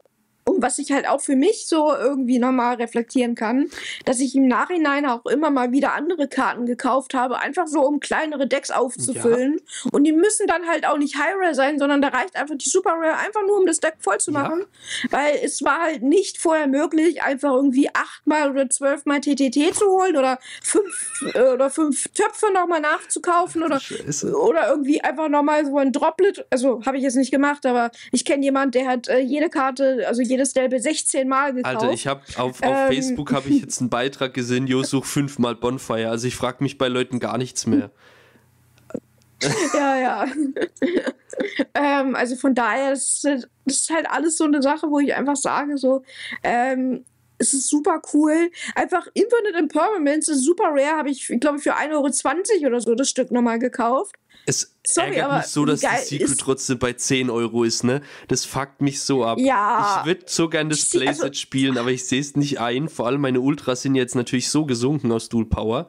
und was ich halt auch für mich so irgendwie nochmal reflektieren kann, dass ich im Nachhinein auch immer mal wieder andere Karten gekauft habe, einfach so um kleinere Decks aufzufüllen. Und die müssen dann halt auch nicht High Rare sein, sondern da reicht einfach die Super Rare einfach nur, um das Deck voll zu Ja. machen. Weil es war halt nicht vorher möglich, einfach irgendwie achtmal oder zwölfmal TTT zu holen oder fünf, äh, oder fünf Töpfe nochmal nachzukaufen oder Scheiße. oder irgendwie einfach nochmal so ein Droplet. Also habe ich jetzt nicht gemacht, aber ich kenne jemanden, der hat äh, jede Karte, also jedes Delbe 16 Mal gekauft. Alter, ich habe auf, auf Ähm. Facebook habe ich jetzt einen Beitrag gesehen, Jo such fünfmal Bonfire. Also ich frage mich bei Leuten gar nichts mehr. ja, ja. ähm, also von daher, das ist, das ist halt alles so eine Sache, wo ich einfach sage, so, ähm, es ist super cool. Einfach Infinite Impermanence ist super rare, habe ich, ich glaube, für 1,20 Euro oder so das Stück nochmal gekauft. Es Sorry, ärgert aber mich so, dass geil Secret trotzdem bei 10 Euro ist, ne? Das fuckt mich so ab. Ja. Ich würde so gern das Playset also- spielen, aber ich sehe es nicht ein. Vor allem meine Ultras sind jetzt natürlich so gesunken aus Dual Power.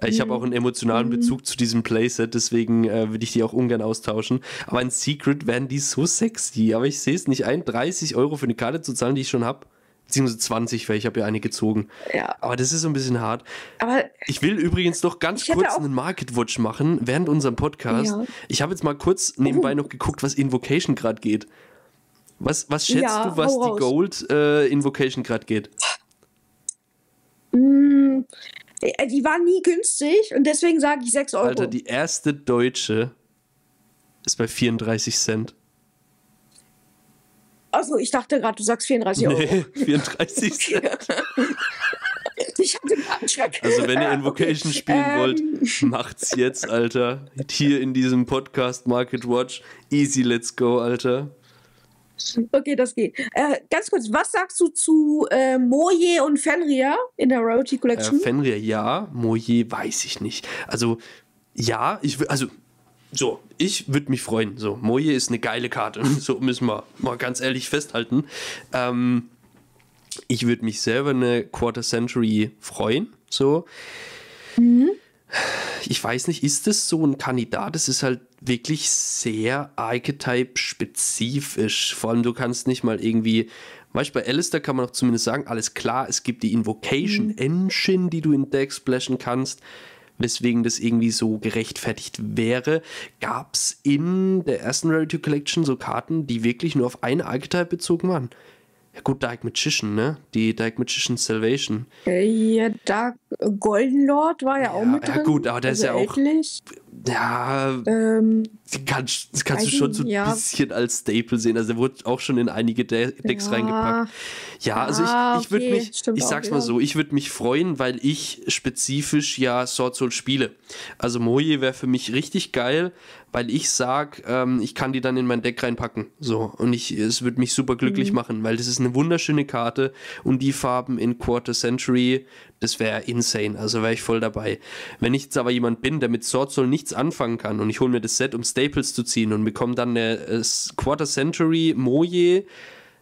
Äh, Ich Mhm. habe auch einen emotionalen Bezug zu diesem Playset, deswegen äh, würde ich die auch ungern austauschen. Aber in Secret wären die so sexy, aber ich sehe es nicht ein, 30 Euro für eine Karte zu zahlen, die ich schon habe. Beziehungsweise 20, weil ich habe ja eine gezogen. Ja. Aber das ist so ein bisschen hart. Aber Ich will übrigens noch ganz kurz einen Market Watch machen während unserem Podcast. Ja. Ich habe jetzt mal kurz nebenbei Oh. noch geguckt, was Invocation gerade geht. Was, was schätzt Ja, du, was die raus. Gold äh, Invocation gerade geht? mh, äh, die war nie günstig und deswegen sage ich 6 Euro. Alter, die erste deutsche ist bei 34 Cent. Achso, ich dachte gerade, du sagst 34 Euro. Nee, 34 Cent. Ich hatte gerade einen Schreck. Also wenn ihr Äh, Invocation okay. spielen Ähm, wollt, macht's jetzt, Alter. Hier in diesem Podcast Market Watch. Easy, let's go, Alter. Okay, das geht. Äh, ganz kurz, was sagst du zu äh, Moje und Fenrir in der Rarity Äh, Collection? Fenrir ja, Moje weiß ich nicht. Also, ja, ich will, also, so, ich würde mich freuen. So, Moje ist eine geile Karte. So müssen wir mal ganz ehrlich festhalten. Ähm, Ich würde mich selber eine Quarter Century freuen, so. Mhm. Ich weiß nicht, ist das so ein Kandidat? Es ist halt wirklich sehr Archetype-spezifisch. Vor allem, du kannst nicht mal irgendwie Beispiel bei Alistair kann man auch zumindest sagen, alles klar, es gibt die Invocation mhm. Engine, die du in Deck splashen kannst, weswegen das irgendwie so gerechtfertigt wäre. Gab es in der ersten Rarity Collection so Karten, die wirklich nur auf eine Archetype bezogen waren? Ja gut, Dark Magician, ne? Die Dark Magician Salvation. Äh, ja, Dark Golden Lord war ja, ja auch mit drin. Ja gut, aber der also ist ja auch... Ja, ähm, kannst, das kannst du schon so ein ja. bisschen als Staple sehen. Also der wurde auch schon in einige De Decks ja. reingepackt. Ja, also ich, ich würde okay. mich, Stimmt ich sag's auch, mal so, ich würde mich freuen, weil ich spezifisch ja Sword Soul spiele. Also Moje wäre für mich richtig geil, weil ich sag, ähm, ich kann die dann in mein Deck reinpacken. So. Und ich, es würde mich super glücklich mhm. machen, weil das ist eine wunderschöne Karte und die Farben in Quarter Century, das wäre insane. Also wäre ich voll dabei. Wenn ich jetzt aber jemand bin, der mit Sword Soul nichts anfangen kann und ich hole mir das Set, um Staples zu ziehen und bekomme dann eine äh, Quarter Century Moje,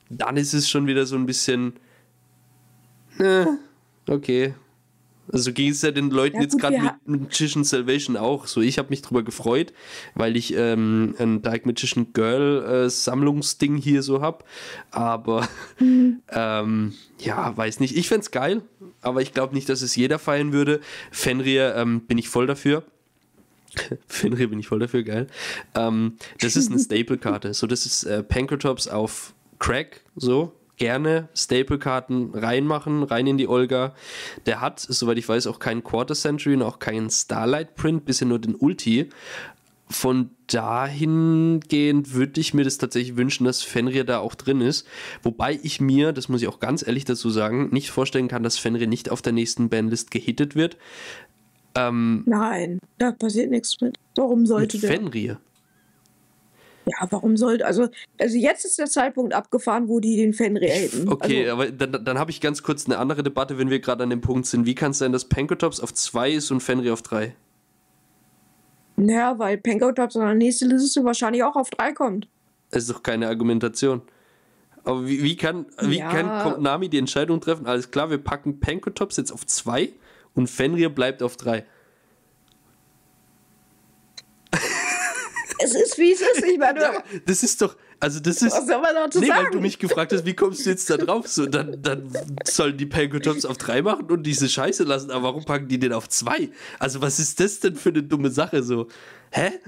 dann ist es schon wieder so ein bisschen. Äh, okay, also ging es ja den Leuten ja, jetzt gerade mit Magician Salvation auch so. Ich habe mich drüber gefreut, weil ich ähm, ein Dark Magician Girl äh, Sammlungsding hier so habe. Aber mhm. ähm, ja, weiß nicht. Ich fände es geil, aber ich glaube nicht, dass es jeder feiern würde. Fenrir ähm, bin ich voll dafür. Fenrir bin ich voll dafür, geil. Ähm, das ist eine Staple-Karte. So, das ist äh, Pankratops auf Crack, so gerne Staple-Karten reinmachen, rein in die Olga. Der hat, soweit ich weiß, auch keinen Quarter Century und auch keinen Starlight Print, bisher nur den Ulti. Von dahingehend würde ich mir das tatsächlich wünschen, dass Fenrir da auch drin ist. Wobei ich mir, das muss ich auch ganz ehrlich dazu sagen, nicht vorstellen kann, dass Fenrir nicht auf der nächsten Bandlist gehittet wird. Ähm, Nein, da passiert nichts mit. Warum sollte mit der? Fenrir. Ja, warum sollte, also, also jetzt ist der Zeitpunkt abgefahren, wo die den Fan haten. Okay, also, aber dann, dann habe ich ganz kurz eine andere Debatte, wenn wir gerade an dem Punkt sind. Wie kann es sein, dass Pankotops auf 2 ist und Fenrir auf 3? Naja, weil Pankotops an der nächsten Liste wahrscheinlich auch auf 3 kommt. Das ist doch keine Argumentation. Aber wie, wie kann, wie ja. kann Konami die Entscheidung treffen? Alles klar, wir packen Pankotops jetzt auf 2 und Fenrir bleibt auf 3. es ist, wie es ist. Ich meine, ja, das ist doch, also das ist. Nee, sagen? weil du mich gefragt hast, wie kommst du jetzt da drauf? So, dann, dann sollen die Pankotops auf drei machen und diese Scheiße lassen, aber warum packen die den auf zwei? Also was ist das denn für eine dumme Sache so? Hä?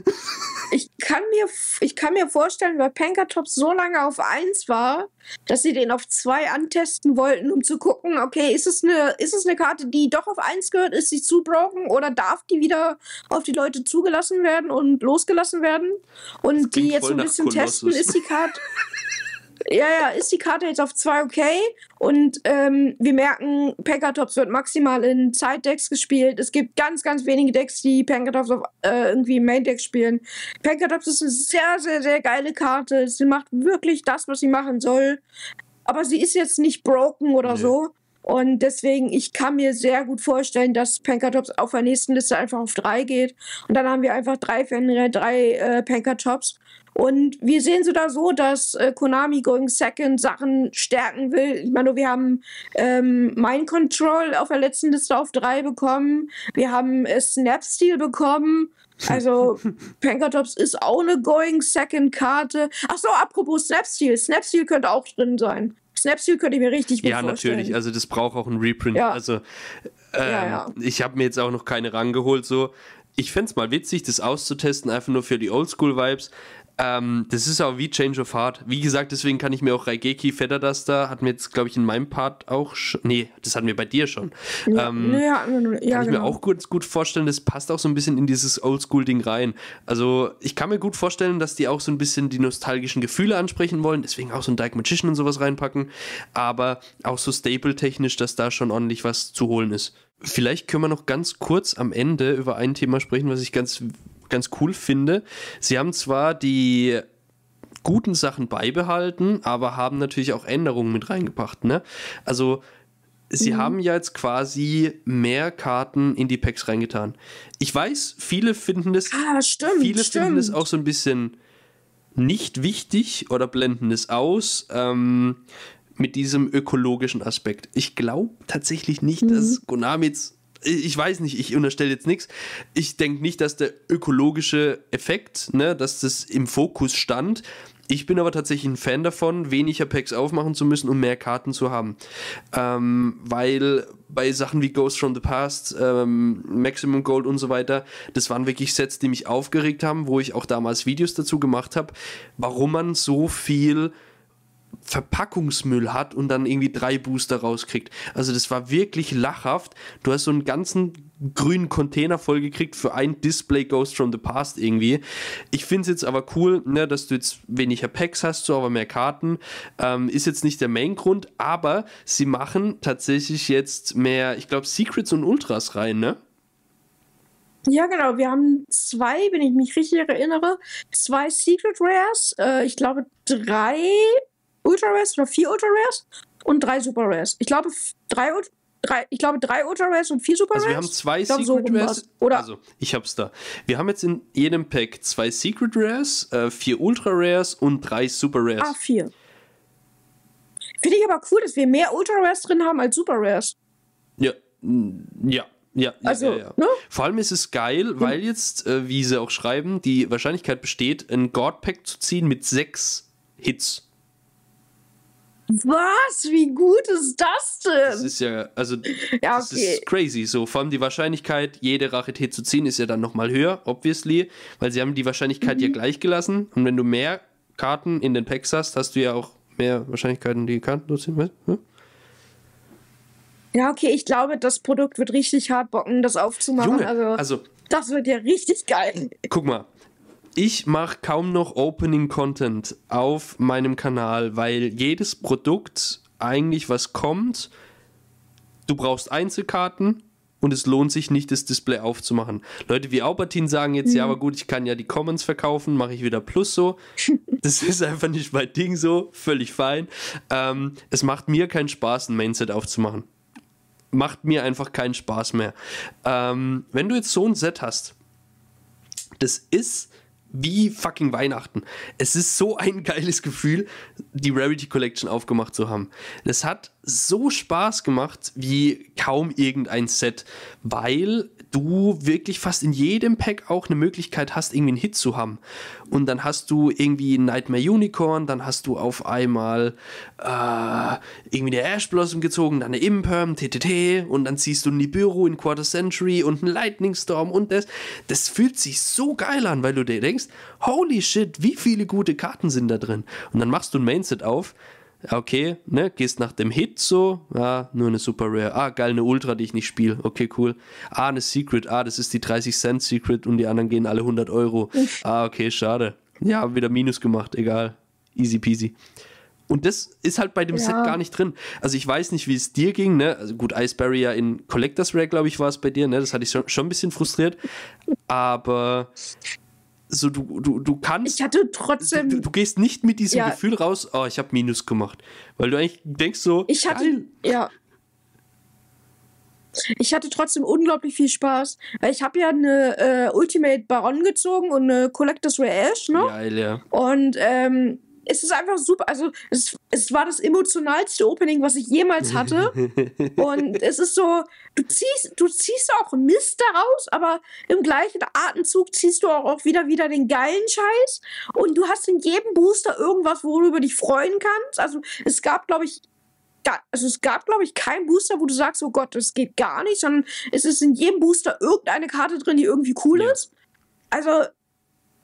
Ich kann mir, ich kann mir vorstellen, weil Pankertops so lange auf 1 war, dass sie den auf 2 antesten wollten, um zu gucken, okay, ist es, eine, ist es eine Karte, die doch auf 1 gehört, ist sie zu broken oder darf die wieder auf die Leute zugelassen werden und losgelassen werden? Und die jetzt so ein bisschen testen, ist die Karte. Ja, ja, ist die Karte jetzt auf 2 okay? Und ähm, wir merken, Pankatops wird maximal in Zeitdecks gespielt. Es gibt ganz, ganz wenige Decks, die Pankatops auf äh, irgendwie Main-Decks spielen. Pankatops ist eine sehr, sehr, sehr geile Karte. Sie macht wirklich das, was sie machen soll. Aber sie ist jetzt nicht broken oder nee. so. Und deswegen, ich kann mir sehr gut vorstellen, dass Pankatops auf der nächsten Liste einfach auf drei geht. Und dann haben wir einfach drei Fenrir, drei äh, Pankatops. Und wir sehen sogar so, dass äh, Konami Going Second Sachen stärken will. Ich meine, wir haben ähm, Mind Control auf der letzten Liste auf drei bekommen. Wir haben äh, Snapsteel bekommen. Also Pankertops ist auch eine Going Second Karte. Ach so, apropos Snapsteel. Snapsteel könnte auch drin sein. Snapsteel könnte ich mir richtig gut ja, vorstellen. Ja, natürlich. Also das braucht auch ein Reprint. Ja. Also ähm, ja, ja. ich habe mir jetzt auch noch keine rangeholt. So, ich fände es mal witzig, das auszutesten, einfach nur für die Oldschool-Vibes. Ähm, das ist auch wie Change of Heart. Wie gesagt, deswegen kann ich mir auch Raigeki Featherduster, hat mir jetzt, glaube ich, in meinem Part auch schon. Nee, das hatten wir bei dir schon. Ja, ähm, ja, ja, kann ich genau. mir auch gut, gut vorstellen, das passt auch so ein bisschen in dieses Oldschool-Ding rein. Also, ich kann mir gut vorstellen, dass die auch so ein bisschen die nostalgischen Gefühle ansprechen wollen, deswegen auch so ein Dark Magician und sowas reinpacken. Aber auch so stable-technisch, dass da schon ordentlich was zu holen ist. Vielleicht können wir noch ganz kurz am Ende über ein Thema sprechen, was ich ganz ganz cool finde. Sie haben zwar die guten Sachen beibehalten, aber haben natürlich auch Änderungen mit reingebracht. Ne? Also sie mhm. haben ja jetzt quasi mehr Karten in die Packs reingetan. Ich weiß, viele finden das, ah, stimmt, viele stimmt. finden das auch so ein bisschen nicht wichtig oder blenden es aus. Ähm, mit diesem ökologischen Aspekt. Ich glaube tatsächlich nicht, Mhm. dass Konami jetzt ich weiß nicht, ich unterstelle jetzt nichts. Ich denke nicht, dass der ökologische Effekt, ne, dass das im Fokus stand. Ich bin aber tatsächlich ein Fan davon, weniger Packs aufmachen zu müssen, um mehr Karten zu haben. Ähm, weil bei Sachen wie Ghost from the Past, ähm, Maximum Gold und so weiter, das waren wirklich Sets, die mich aufgeregt haben, wo ich auch damals Videos dazu gemacht habe, warum man so viel Verpackungsmüll hat und dann irgendwie drei Booster rauskriegt. Also das war wirklich lachhaft. Du hast so einen ganzen grünen Container vollgekriegt für ein Display Ghost from the Past irgendwie. Ich finde es jetzt aber cool, ne, dass du jetzt weniger Packs hast, so aber mehr Karten. Ähm, ist jetzt nicht der Main-Grund, aber sie machen tatsächlich jetzt mehr, ich glaube, Secrets und Ultras rein, ne? Ja, genau. Wir haben zwei, wenn ich mich richtig erinnere, zwei Secret Rares, äh, ich glaube drei Ultra Rares oder vier Ultra Rares und drei Super Rares. Ich glaube drei, drei ich glaube drei Ultra Rares und vier Super Also Rares. wir haben zwei glaub, so Secret rum Rares. Oder- Also, ich hab's da. Wir haben jetzt in jedem Pack zwei Secret Rares, äh, vier Ultra Rares und drei Super Rares. Ah, vier. Finde ich aber cool, dass wir mehr Ultra Rares drin haben als Super Rares. Ja, ja. Ja, Also, ja, ja. ne? Vor allem ist es geil, weil jetzt, äh, wie sie auch schreiben, die Wahrscheinlichkeit besteht, ein God-Pack zu ziehen mit sechs Hits. Was? Wie gut ist das Das denn? ist ja, also, Ja, das okay. ist crazy. So, vor allem die Wahrscheinlichkeit, jede Rarität zu ziehen, ist ja dann nochmal höher, obviously, weil sie haben die Wahrscheinlichkeit Mhm. ja gleich gelassen. Und wenn du mehr Karten in den Packs hast, hast du ja auch mehr Wahrscheinlichkeiten, die Karten zu ziehen. Du? Ja, okay, ich glaube, das Produkt wird richtig hart bocken, das aufzumachen. Junge, also, also das wird ja richtig geil. guck mal, ich mache kaum noch Opening-Content auf meinem Kanal, weil jedes Produkt eigentlich was kommt, du brauchst Einzelkarten und es lohnt sich nicht, das Display aufzumachen. Leute wie Aubertin sagen jetzt, ja, aber gut, ich kann ja die Commons verkaufen, mache ich wieder Plus so. Das ist einfach nicht mein Ding so, völlig fein. Ähm, es macht mir keinen Spaß, ein Mainset aufzumachen. Macht mir einfach keinen Spaß mehr. Ähm, wenn du jetzt so ein Set hast, das ist wie fucking Weihnachten. Es ist so ein geiles Gefühl, die Rarity Collection aufgemacht zu haben. Das hat so Spaß gemacht wie kaum irgendein Set, weil du wirklich fast in jedem Pack auch eine Möglichkeit hast, irgendwie einen Hit zu haben. Und dann hast du irgendwie Nightmare Unicorn, dann hast du auf einmal äh, irgendwie eine Ash Blossom gezogen, dann eine Imperm, TTT und dann ziehst du einen Nibiru in Quarter Century und einen Lightning Storm und das. Das fühlt sich so geil an, weil du dir denkst, holy shit, wie viele gute Karten sind da drin. Und dann machst du ein Mainset auf, okay, ne, gehst nach dem Hit so, ja, nur eine Super Rare, ah, geil, eine Ultra, die ich nicht spiele, okay, cool. Ah, eine Secret, ah, das ist die 30 Cent Secret und die anderen gehen alle 100 Euro. Ah, okay, schade. Ja, wieder Minus gemacht, egal. Easy peasy. Und das ist halt bei dem Ja. Set gar nicht drin. Also ich weiß nicht, wie es dir ging, ne? Also gut, Ice Barrier in Collectors Rare, glaube ich, war es bei dir, ne? Das hatte ich schon, schon ein bisschen frustriert. Aber so, du, du, du kannst. Ich hatte trotzdem. du, du gehst nicht mit diesem Ja. Gefühl raus, oh, ich habe Minus gemacht. Weil du eigentlich denkst so, Ich hatte, geil. ja. Ich hatte trotzdem unglaublich viel Spaß, weil ich habe ja eine äh, Ultimate Baron gezogen und eine Collectors Rare Ash, ne? Geil, ja. Und ähm, es ist einfach super. Also es, es war das emotionalste Opening, was ich jemals hatte. und es ist so, du ziehst, du ziehst auch Mist daraus, aber im gleichen Atemzug ziehst du auch, auch wieder wieder den geilen Scheiß. Und du hast in jedem Booster irgendwas, worüber du dich freuen kannst. Also es gab, glaube ich, also es gab, glaube ich, keinen Booster, wo du sagst, oh Gott, das geht gar nicht, sondern es ist in jedem Booster irgendeine Karte drin, die irgendwie cool Ja. ist. Also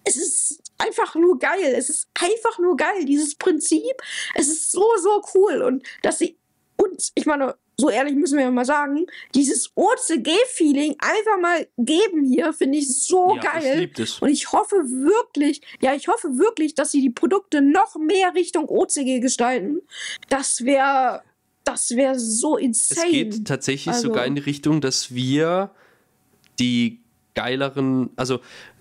es ist einfach nur geil. Es ist einfach nur geil, dieses Prinzip. Es ist so, so cool. Und dass sie uns, ich meine, so ehrlich müssen wir mal sagen, dieses OCG-Feeling einfach mal geben hier, finde ich so ja, Ich geil. lieb das. Und ich hoffe wirklich, ja, ich hoffe wirklich, dass sie die Produkte noch mehr Richtung OCG gestalten. Das wäre, das wäre so Es insane. geht tatsächlich Also- sogar in die Richtung, dass wir die geileren, also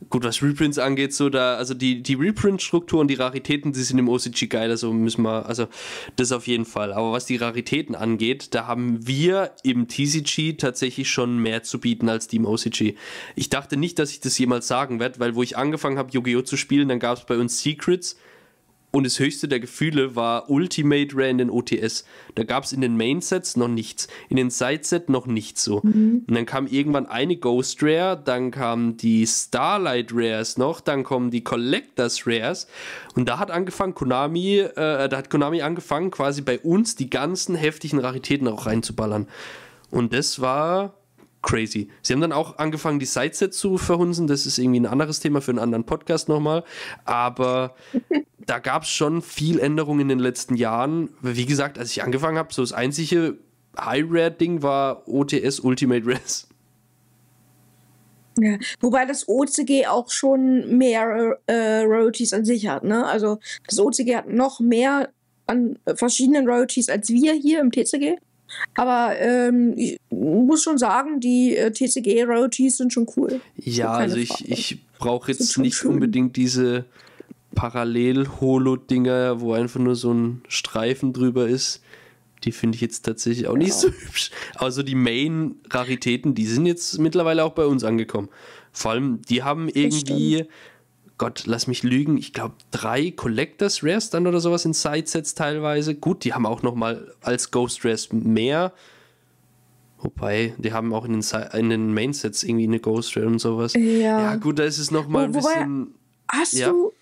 gut, was Reprints angeht, so da, also die, die Reprint-Struktur und die Raritäten, die sind im OCG geiler, so müssen wir, also das auf jeden Fall. Aber was die Raritäten angeht, da haben wir im TCG tatsächlich schon mehr zu bieten als die im OCG. Ich dachte nicht, dass ich das jemals sagen werde, weil wo ich angefangen habe, Yu-Gi-Oh! zu spielen, dann gab es bei uns Secrets Und das höchste der Gefühle war Ultimate Rare in den OTS. Da gab es in den Main-Sets noch nichts. In den Side-Set noch nichts so. Mhm. Und dann kam irgendwann eine Ghost Rare, dann kamen die Starlight Rares noch, dann kommen die Collectors Rares. Und da hat angefangen, Konami, äh, da hat Konami angefangen, quasi bei uns die ganzen heftigen Raritäten auch reinzuballern. Und das war crazy. Sie haben dann auch angefangen, die Sidesets zu verhunzen. Das ist irgendwie ein anderes Thema für einen anderen Podcast nochmal. Aber da gab es schon viel Änderungen in den letzten Jahren. Wie gesagt, als ich angefangen habe, so das einzige High-Rare-Ding war OTS Ultimate Res. Ja, wobei das OCG auch schon mehr äh, Royalties an sich hat. Ne? Also das OCG hat noch mehr an verschiedenen Royalties als wir hier im TCG. Aber ähm, ich muss schon sagen, die äh, TCG-Royalties sind schon cool. Ja, also ich, ich brauche jetzt nicht schön. unbedingt diese Parallel-Holo-Dinger, wo einfach nur so ein Streifen drüber ist. Die finde ich jetzt tatsächlich auch ja. nicht so hübsch. Also die Main-Raritäten, die sind jetzt mittlerweile auch bei uns angekommen. Vor allem, die haben irgendwie Gott, lass mich lügen, ich glaube drei Collectors Rares dann oder sowas in Sidesets teilweise. Gut, die haben auch noch mal als Ghost Rares mehr. Wobei, die haben auch in den, in den Mainsets irgendwie eine Ghost Rare und sowas. Ja, ja gut, da ist es noch mal ein Wobei, bisschen... Hast ja. du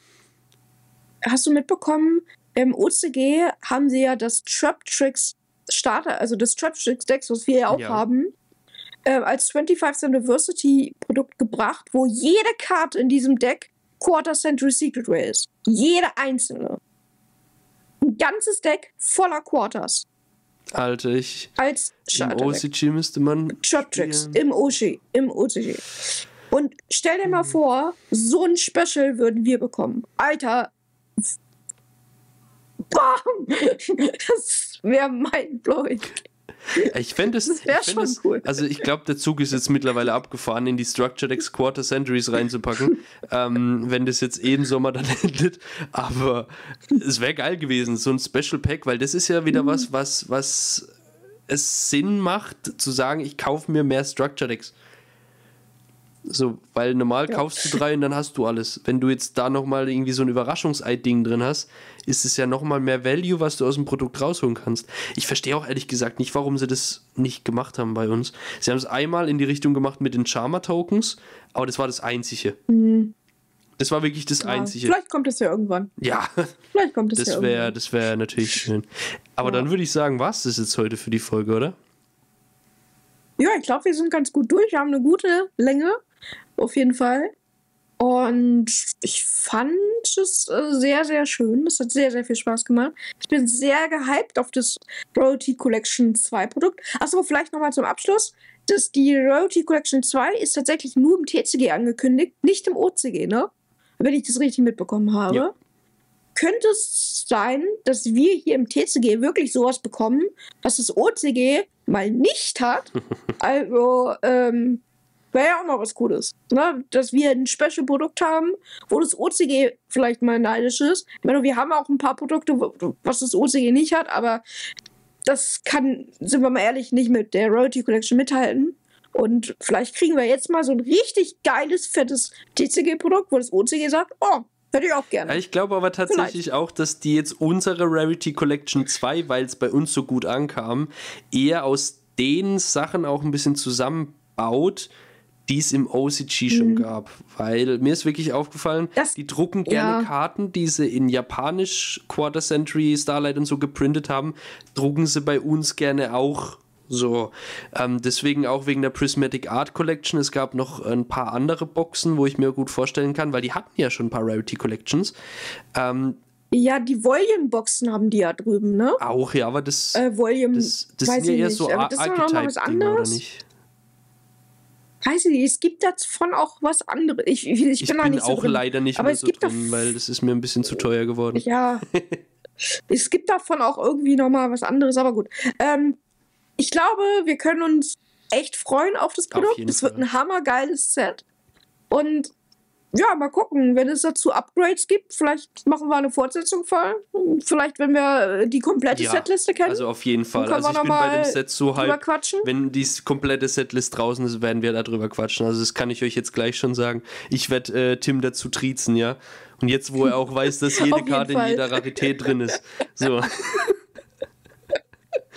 hast du mitbekommen, im OCG haben sie ja das Trap Tricks Starter, also das Trap Tricks Deck, was wir ja auch ja. haben, äh, als 25th Anniversary Produkt gebracht, wo jede Karte in diesem Deck Quarter Century Secret ist. Jede einzelne. Ein ganzes Deck voller Quarters. Alter, ich. Als Im OCG müsste man. Trap Tricks. Im OCG. Im OCG. Und stell dir mal hm. vor, so ein Special würden wir bekommen. Alter. Bam! Das wäre mindblowing. Ich fände es. Das wäre schon das, cool. Also, ich glaube, der Zug ist jetzt mittlerweile abgefahren, in die Structured X Quarter Centuries reinzupacken. ähm, wenn das jetzt eh im Sommer dann endet. Aber es wäre geil gewesen, so ein Special Pack, weil das ist ja wieder mhm. was, was, was es Sinn macht, zu sagen, ich kaufe mir mehr Structured X. So, weil normal ja. kaufst du drei und dann hast du alles. Wenn du jetzt da nochmal irgendwie so ein Überraschungsei-Ding drin hast, ist es ja nochmal mehr Value, was du aus dem Produkt rausholen kannst. Ich verstehe auch ehrlich gesagt nicht, warum sie das nicht gemacht haben bei uns. Sie haben es einmal in die Richtung gemacht mit den Charmer-Tokens, aber das war das Einzige. Mhm. Das war wirklich das ja, Einzige. Vielleicht kommt es ja irgendwann. Ja. Vielleicht kommt es das ja wär, irgendwann. Das wäre natürlich schön. Aber ja. dann würde ich sagen, was das jetzt heute für die Folge, oder? Ja, ich glaube, wir sind ganz gut durch. Wir haben eine gute Länge auf jeden Fall. Und ich fand es äh, sehr, sehr schön. Es hat sehr, sehr viel Spaß gemacht. Ich bin sehr gehypt auf das Royalty Collection 2 Produkt. Achso, vielleicht nochmal zum Abschluss. Das, die Royalty Collection 2 ist tatsächlich nur im TCG angekündigt, nicht im OCG, ne? Wenn ich das richtig mitbekommen habe. Ja. Könnte es sein, dass wir hier im TCG wirklich sowas bekommen, was das OCG mal nicht hat? also, ähm, Wäre ja auch mal was Cooles. Ne? Dass wir ein Special-Produkt haben, wo das OCG vielleicht mal neidisch ist. Ich meine, wir haben auch ein paar Produkte, was das OCG nicht hat, aber das kann, sind wir mal ehrlich, nicht mit der Royalty Collection mithalten. Und vielleicht kriegen wir jetzt mal so ein richtig geiles, fettes TCG-Produkt, wo das OCG sagt, oh, Hätte ich auch gerne. Ich glaube aber tatsächlich Vielleicht. auch, dass die jetzt unsere Rarity Collection 2, weil es bei uns so gut ankam, eher aus den Sachen auch ein bisschen zusammenbaut, die es im OCG schon mhm. gab. Weil mir ist wirklich aufgefallen, das, die drucken gerne ja. Karten, die sie in Japanisch Quarter Century, Starlight und so geprintet haben, drucken sie bei uns gerne auch so. Ähm, deswegen auch wegen der Prismatic Art Collection. Es gab noch ein paar andere Boxen, wo ich mir gut vorstellen kann, weil die hatten ja schon ein paar Rarity Collections. Ähm, ja, die Volume-Boxen haben die ja drüben, ne? Auch, ja, aber das, äh, Volume, das, das sind ja eher nicht, so Archetype-Dinge, oder nicht? Weiß ich nicht, es gibt davon auch was anderes. Ich, ich, ich, bin, bin nicht auch so leider nicht aber mehr so drin, weil das ist mir ein bisschen zu teuer geworden. Ja. es gibt davon auch irgendwie nochmal was anderes, aber gut. Ähm, ich glaube, wir können uns echt freuen auf das Produkt. Es wird ein hammergeiles Set. Und ja, mal gucken, wenn es dazu Upgrades gibt, vielleicht machen wir eine Fortsetzung voll. Vielleicht, wenn wir äh, die komplette ja, Setliste kennen. Also auf jeden Fall. Also ich bin bei dem Set so halt, quatschen. wenn die komplette Setlist draußen ist, werden wir darüber quatschen. Also das kann ich euch jetzt gleich schon sagen. Ich werde äh, Tim dazu triezen, ja. Und jetzt, wo er auch weiß, dass jede Karte in Fall. jeder Rarität drin ist. So.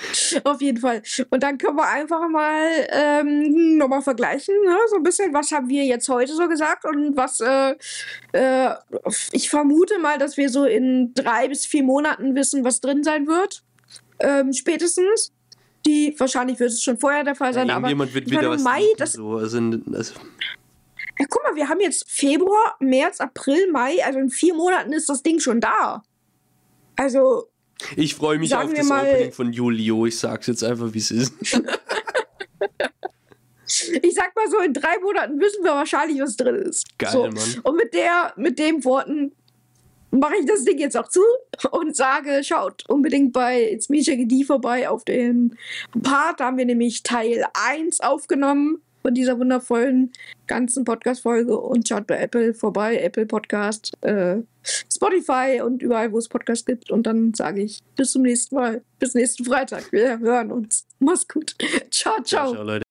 Auf jeden Fall. Und dann können wir einfach mal ähm, nochmal vergleichen, ne? so ein bisschen, was haben wir jetzt heute so gesagt und was, äh, äh, ich vermute mal, dass wir so in drei bis vier Monaten wissen, was drin sein wird. Ähm, spätestens. Die, wahrscheinlich wird es schon vorher der Fall sein, aber Irgendjemand wird wieder meine, was Mai, das- so. also, also, ja, guck mal, wir haben jetzt Februar, März, April, Mai, also in vier Monaten ist das Ding schon da. Also, Ich freue mich Sagen auf das mal- Opening von Julio. Ich sag's jetzt einfach, wie es ist. ich sag mal so, in drei Monaten wissen wir wahrscheinlich, was drin ist. Geil, so. Mann. Und mit der, mit den Worten mache ich das Ding jetzt auch zu und sage, schaut unbedingt bei It's Me Shaggy D vorbei auf den Part. Da haben wir nämlich Teil 1 aufgenommen von dieser wundervollen ganzen Podcast-Folge und schaut bei Apple vorbei, Apple Podcast, äh, Spotify und überall, wo es Podcasts gibt. Und dann sage ich bis zum nächsten Mal, bis nächsten Freitag. Wir hören uns. Mach's gut. Ciao, ciao. Ciao, Leute.